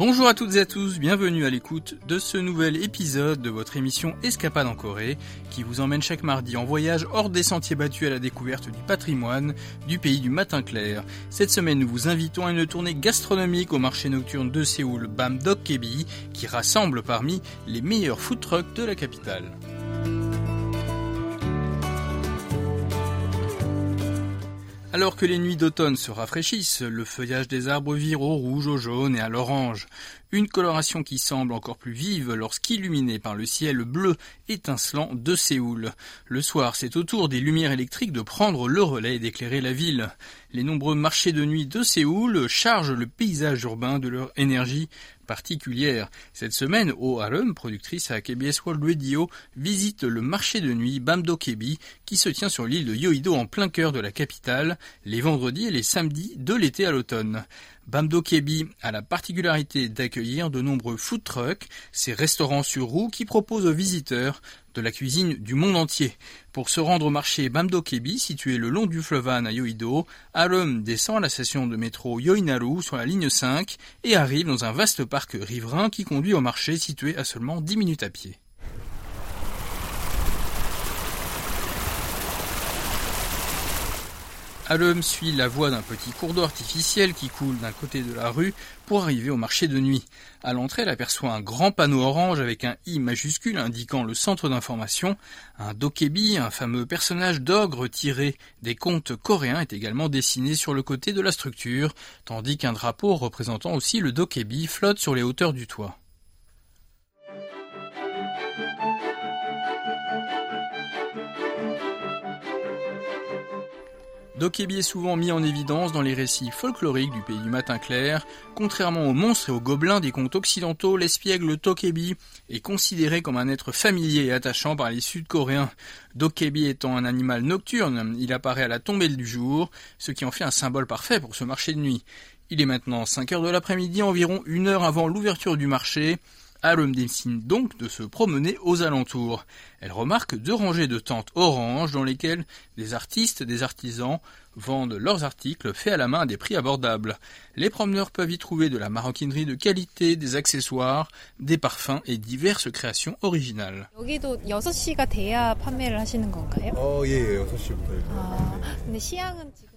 Bonjour à toutes et à tous, bienvenue à l'écoute de ce nouvel épisode de votre émission Escapade en Corée, qui vous emmène chaque mardi en voyage hors des sentiers battus à la découverte du patrimoine du pays du matin clair. Cette semaine, nous vous invitons à une tournée gastronomique au marché nocturne de Séoul, Bamdok Kebi, qui rassemble parmi les meilleurs food trucks de la capitale. Alors que les nuits d'automne se rafraîchissent, le feuillage des arbres vire au rouge, au jaune et à l'orange. Une coloration qui semble encore plus vive lorsqu'illuminée par le ciel bleu étincelant de Séoul. Le soir, c'est au tour des lumières électriques de prendre le relais et d'éclairer la ville. Les nombreux marchés de nuit de Séoul chargent le paysage urbain de leur énergie particulière. Cette semaine, O Harem, productrice à KBS World Radio, visite le marché de nuit Bamdo-Kebi qui se tient sur l'île de Yoido en plein cœur de la capitale, les vendredis et les samedis de l'été à l'automne. Bamdo Kebi a la particularité d'accueillir de nombreux food trucks, ces restaurants sur roues qui proposent aux visiteurs de la cuisine du monde entier. Pour se rendre au marché Bamdo Kebi, situé le long du fleuve Han à Yoido, Arum descend à la station de métro Yoinaru sur la ligne 5 et arrive dans un vaste parc riverain qui conduit au marché situé à seulement 10 minutes à pied. Alum suit la voie d'un petit cours d'eau artificiel qui coule d'un côté de la rue pour arriver au marché de nuit. À l'entrée, elle aperçoit un grand panneau orange avec un I majuscule indiquant le centre d'information. Un dokebi, un fameux personnage d'ogre tiré des contes coréens, est également dessiné sur le côté de la structure, tandis qu'un drapeau représentant aussi le dokebi flotte sur les hauteurs du toit. Dokebi est souvent mis en évidence dans les récits folkloriques du pays du matin clair. Contrairement aux monstres et aux gobelins des contes occidentaux, l'espiègle Tokebi est considéré comme un être familier et attachant par les Sud-Coréens. Dokebi étant un animal nocturne, il apparaît à la tombée du jour, ce qui en fait un symbole parfait pour ce marché de nuit. Il est maintenant 5 heures de l'après-midi, environ une heure avant l'ouverture du marché. Arum décide donc de se promener aux alentours. Elle remarque deux rangées de tentes oranges dans lesquelles des artistes, des artisans vendent leurs articles faits à la main à des prix abordables. Les promeneurs peuvent y trouver de la maroquinerie de qualité, des accessoires, des parfums et diverses créations originales.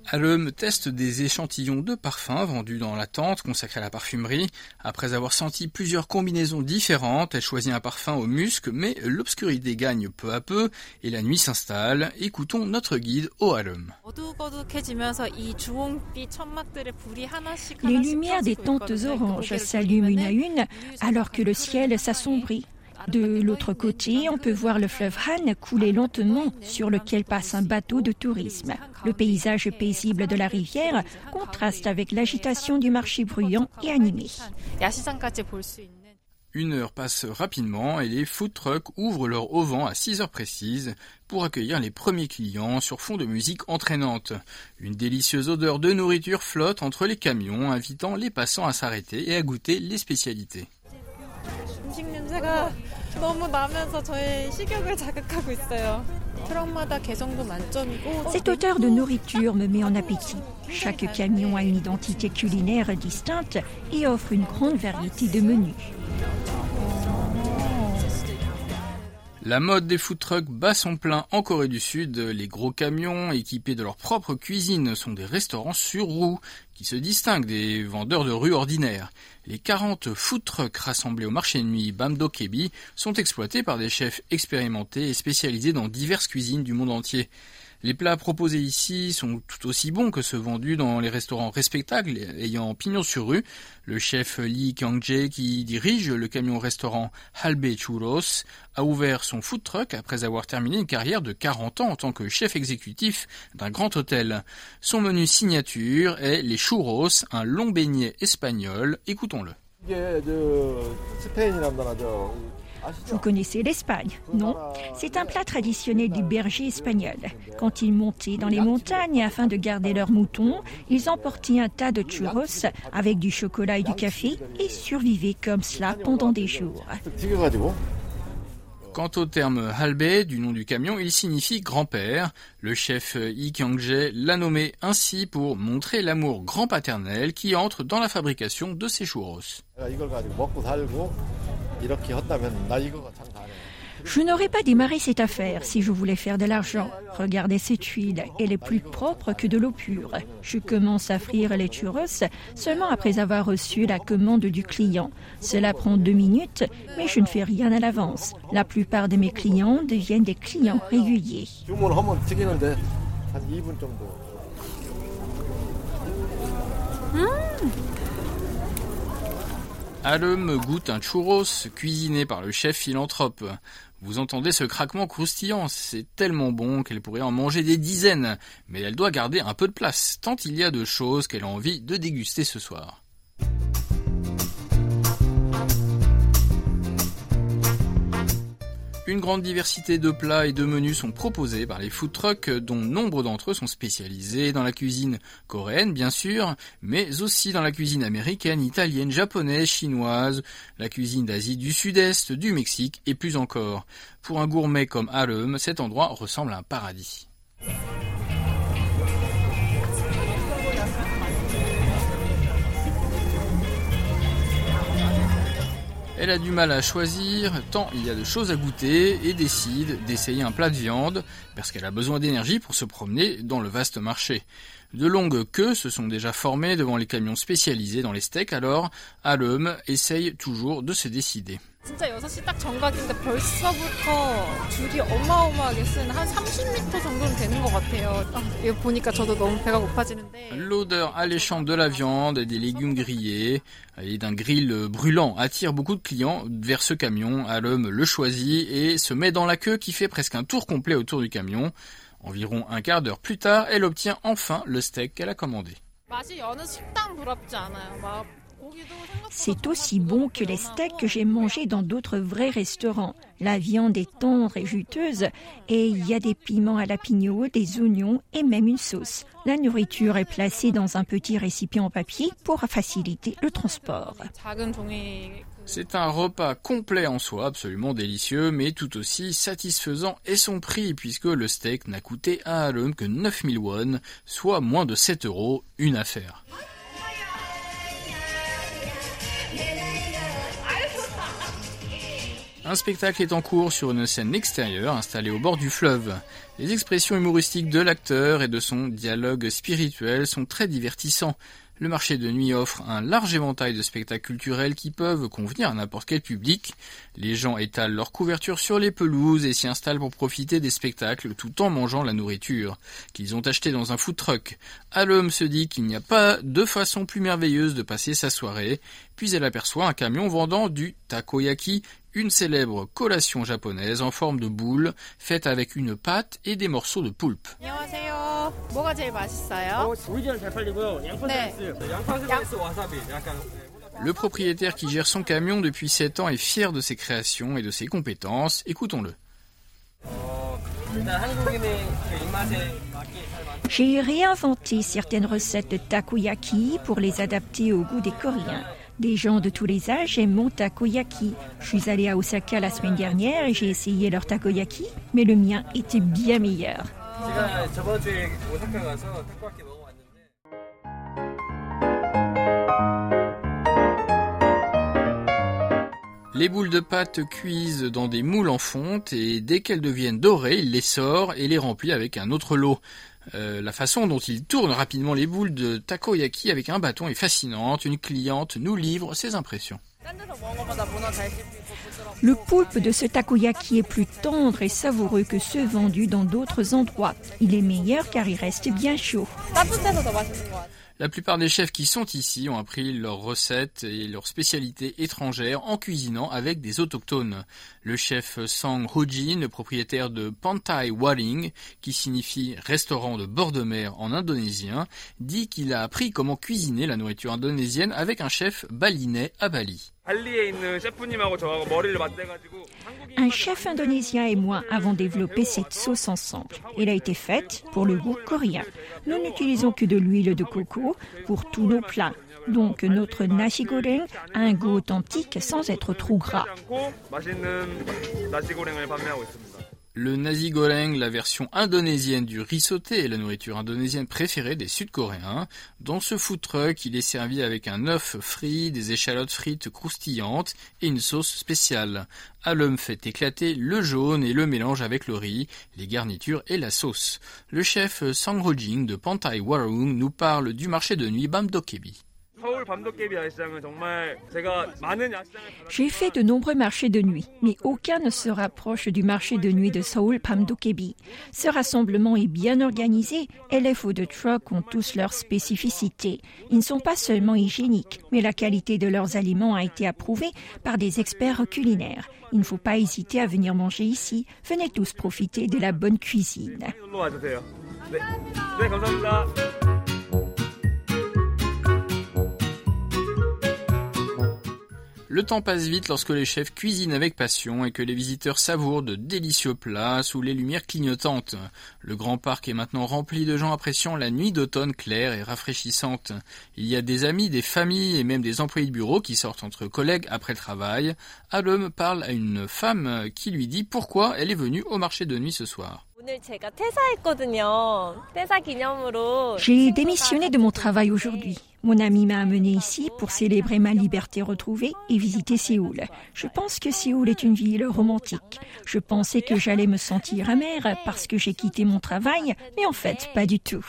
Alum teste des échantillons de parfums vendus dans la tente consacrée à la parfumerie. Après avoir senti plusieurs combinaisons différentes, elle choisit un parfum au musc, mais l'obscurité gagne peu à peu et la nuit s'installe. Écoutons notre guide au Alum. Les lumières des tentes oranges s'allument une à une alors que le ciel s'assombrit. De l'autre côté, on peut voir le fleuve Han couler lentement sur lequel passe un bateau de tourisme. Le paysage paisible de la rivière contraste avec l'agitation du marché bruyant et animé. Une heure passe rapidement et les food trucks ouvrent leur auvent à 6 heures précises pour accueillir les premiers clients sur fond de musique entraînante. Une délicieuse odeur de nourriture flotte entre les camions, invitant les passants à s'arrêter et à goûter les spécialités. Cette odeur de nourriture me met en appétit. Chaque camion a une identité culinaire distincte et offre une grande variété de menus. La mode des food trucks bat son plein en Corée du Sud. Les gros camions équipés de leur propre cuisine sont des restaurants sur roues qui se distinguent des vendeurs de rue ordinaires. Les 40 food trucks rassemblés au marché de nuit Bamdo Kebi sont exploités par des chefs expérimentés et spécialisés dans diverses cuisines du monde entier. Les plats proposés ici sont tout aussi bons que ceux vendus dans les restaurants respectables ayant pignon sur rue. Le chef Lee Kyung-jae, qui dirige le camion restaurant Halbe Churros, a ouvert son food truck après avoir terminé une carrière de 40 ans en tant que chef exécutif d'un grand hôtel. Son menu signature est les churros, un long beignet espagnol. Écoutons-le. Vous connaissez l'Espagne, non C'est un plat traditionnel du berger espagnol. Quand ils montaient dans les montagnes afin de garder leurs moutons, ils emportaient un tas de churros avec du chocolat et du café et survivaient comme cela pendant des jours. Quant au terme halbe du nom du camion, il signifie grand-père. Le chef Yi Kyang-jae l'a nommé ainsi pour montrer l'amour grand-paternel qui entre dans la fabrication de ces churros. Je n'aurais pas démarré cette affaire si je voulais faire de l'argent. Regardez cette huile, elle est plus propre que de l'eau pure. Je commence à frire les churros seulement après avoir reçu la commande du client. Cela prend deux minutes, mais je ne fais rien à l'avance. La plupart de mes clients deviennent des clients réguliers. Alum goûte un churros cuisiné par le chef philanthrope. Vous entendez ce craquement croustillant, c'est tellement bon qu'elle pourrait en manger des dizaines, mais elle doit garder un peu de place, tant il y a de choses qu'elle a envie de déguster ce soir. Une grande diversité de plats et de menus sont proposés par les food trucks dont nombre d'entre eux sont spécialisés dans la cuisine coréenne bien sûr, mais aussi dans la cuisine américaine, italienne, japonaise, chinoise, la cuisine d'Asie du Sud-Est, du Mexique et plus encore. Pour un gourmet comme Harlem, cet endroit ressemble à un paradis. Elle a du mal à choisir, tant il y a de choses à goûter, et décide d'essayer un plat de viande, parce qu'elle a besoin d'énergie pour se promener dans le vaste marché. De longues queues se sont déjà formées devant les camions spécialisés dans les steaks, alors Alum essaye toujours de se décider. L'odeur alléchante de la viande et des légumes grillés et d'un grill brûlant attire beaucoup de clients vers ce camion. Alum le choisit et se met dans la queue qui fait presque un tour complet autour du camion. Environ un quart d'heure plus tard, elle obtient enfin le steak qu'elle a commandé. C'est aussi bon que les steaks que j'ai mangés dans d'autres vrais restaurants. La viande est tendre et juteuse et il y a des piments à lapigno, des oignons et même une sauce. La nourriture est placée dans un petit récipient en papier pour faciliter le transport. C'est un repas complet en soi, absolument délicieux, mais tout aussi satisfaisant et son prix, puisque le steak n'a coûté à Harlem que 9000 won, soit moins de 7 euros, une affaire. Un spectacle est en cours sur une scène extérieure installée au bord du fleuve. Les expressions humoristiques de l'acteur et de son dialogue spirituel sont très divertissants. Le marché de nuit offre un large éventail de spectacles culturels qui peuvent convenir à n'importe quel public. Les gens étalent leur couverture sur les pelouses et s'y installent pour profiter des spectacles tout en mangeant la nourriture qu'ils ont achetée dans un food truck. Alum se dit qu'il n'y a pas de façon plus merveilleuse de passer sa soirée, puis elle aperçoit un camion vendant du takoyaki, une célèbre collation japonaise en forme de boule faite avec une pâte et des morceaux de poulpe. Le propriétaire qui gère son camion depuis 7 ans est fier de ses créations et de ses compétences. Écoutons-le. J'ai réinventé certaines recettes de takoyaki pour les adapter au goût des Coréens. Des gens de tous les âges aiment mon takoyaki. Je suis allée à Osaka la semaine dernière et j'ai essayé leur takoyaki, mais le mien était bien meilleur. Les boules de pâte cuisent dans des moules en fonte et dès qu'elles deviennent dorées, il les sort et les remplit avec un autre lot. Euh, la façon dont il tourne rapidement les boules de takoyaki avec un bâton est fascinante. Une cliente nous livre ses impressions. Le poulpe de ce takoyaki est plus tendre et savoureux que ceux vendus dans d'autres endroits. Il est meilleur car il reste bien chaud. La plupart des chefs qui sont ici ont appris leurs recettes et leurs spécialités étrangères en cuisinant avec des autochtones. Le chef Sang Ho-jin, le propriétaire de Pantai Waring, qui signifie restaurant de bord de mer en indonésien, dit qu'il a appris comment cuisiner la nourriture indonésienne avec un chef balinais à Bali. Un chef indonésien et moi avons développé cette sauce ensemble. Elle a été faite pour le goût coréen. Nous n'utilisons que de l'huile de coco pour tous nos plats. Donc notre nasi goreng a un goût authentique sans être trop gras. Le nasi goreng, la version indonésienne du riz sauté, est la nourriture indonésienne préférée des Sud-Coréens. Dans ce food truck, il est servi avec un œuf frit, des échalotes frites croustillantes et une sauce spéciale. Alum fait éclater le jaune et le mélange avec le riz, les garnitures et la sauce. Le chef Sang Ho-jing de Pantai Warung nous parle du marché de nuit Bamdokebi. J'ai fait de nombreux marchés de nuit, mais aucun ne se rapproche du marché de nuit de Seoul Pamdokebi. Ce rassemblement est bien organisé et les food trucks ont tous leurs spécificités. Ils ne sont pas seulement hygiéniques, mais la qualité de leurs aliments a été approuvée par des experts culinaires. Il ne faut pas hésiter à venir manger ici. Venez tous profiter de la bonne cuisine. Le temps passe vite lorsque les chefs cuisinent avec passion et que les visiteurs savourent de délicieux plats sous les lumières clignotantes. Le grand parc est maintenant rempli de gens appréciant la nuit d'automne claire et rafraîchissante. Il y a des amis, des familles et même des employés de bureau qui sortent entre collègues après le travail. Alum parle à une femme qui lui dit pourquoi elle est venue au marché de nuit ce soir. J'ai démissionné de mon travail aujourd'hui. Mon ami m'a amené ici pour célébrer ma liberté retrouvée et visiter Séoul. Je pense que Séoul est une ville romantique. Je pensais que j'allais me sentir amère parce que j'ai quitté mon travail, mais en fait, pas du tout.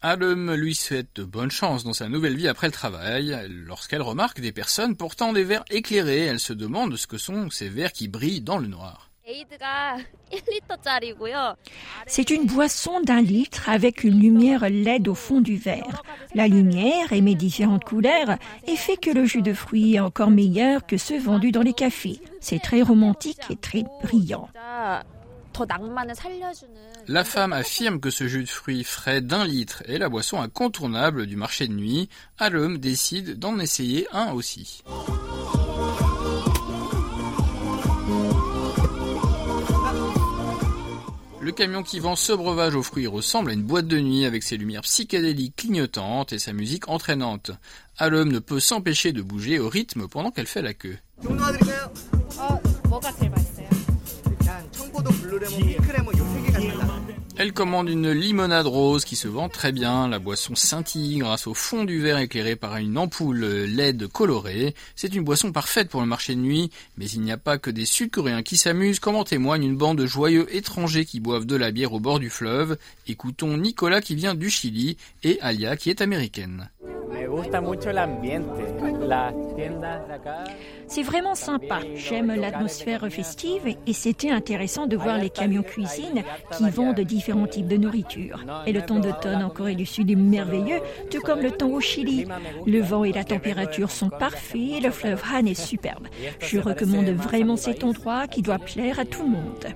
Alum lui souhaite de bonnes chances dans sa nouvelle vie après le travail. Lorsqu'elle remarque des personnes portant des verres éclairés, elle se demande ce que sont ces verres qui brillent dans le noir. C'est une boisson d'un litre avec une lumière LED au fond du verre. La lumière émet différentes couleurs et fait que le jus de fruits est encore meilleur que ceux vendus dans les cafés. C'est très romantique et très brillant. La femme affirme que ce jus de fruits frais d'un litre est la boisson incontournable du marché de nuit. Alum décide d'en essayer un aussi. Le camion qui vend ce breuvage aux fruits ressemble à une boîte de nuit avec ses lumières psychédéliques clignotantes et sa musique entraînante. Alum ne peut s'empêcher de bouger au rythme pendant qu'elle fait la queue. Elle commande une limonade rose qui se vend très bien. La boisson scintille grâce au fond du verre éclairé par une ampoule LED colorée. C'est une boisson parfaite pour le marché de nuit, mais il n'y a pas que des Sud-Coréens qui s'amusent, comme en témoigne une bande de joyeux étrangers qui boivent de la bière au bord du fleuve. Écoutons Nicolas qui vient du Chili et Alia qui est américaine. C'est vraiment sympa. J'aime l'atmosphère festive et c'était intéressant de voir les camions cuisine qui vendent différents types de nourriture. Et le temps d'automne en Corée du Sud est merveilleux, tout comme le temps au Chili. Le vent et la température sont parfaits et le fleuve Han est superbe. Je recommande vraiment cet endroit qui doit plaire à tout le monde.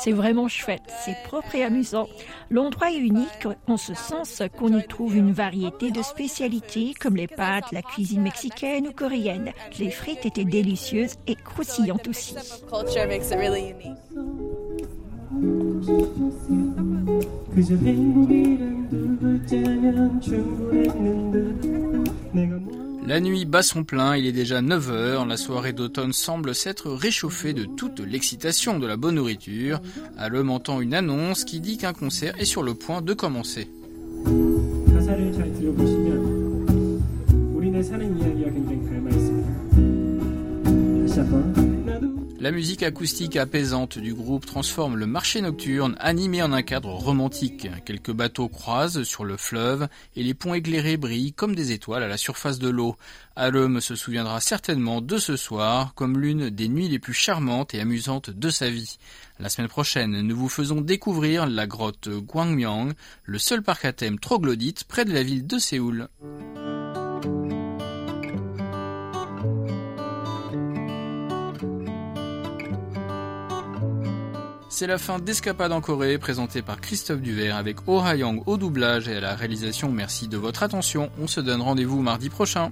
C'est vraiment chouette, c'est propre et amusant. L'endroit est unique en ce sens qu'on y trouve une variété de spécialités comme les pâtes, la cuisine mexicaine ou coréenne. Les frites étaient délicieuses et croustillantes aussi. La nuit bat son plein, il est déjà 9 heures, la soirée d'automne semble s'être réchauffée de toute l'excitation de la bonne nourriture. l'homme entend une annonce qui dit qu'un concert est sur le point de commencer. La musique acoustique apaisante du groupe transforme le marché nocturne animé en un cadre romantique. Quelques bateaux croisent sur le fleuve et les ponts éclairés brillent comme des étoiles à la surface de l'eau. Alum se souviendra certainement de ce soir comme l'une des nuits les plus charmantes et amusantes de sa vie. La semaine prochaine, nous vous faisons découvrir la grotte Gwangmyang, le seul parc à thème troglodyte près de la ville de Séoul. C'est la fin d'Escapade en Corée, présentée par Christophe Duvert avec Oh Ha-young au doublage et à la réalisation. Merci de votre attention. On se donne rendez-vous mardi prochain.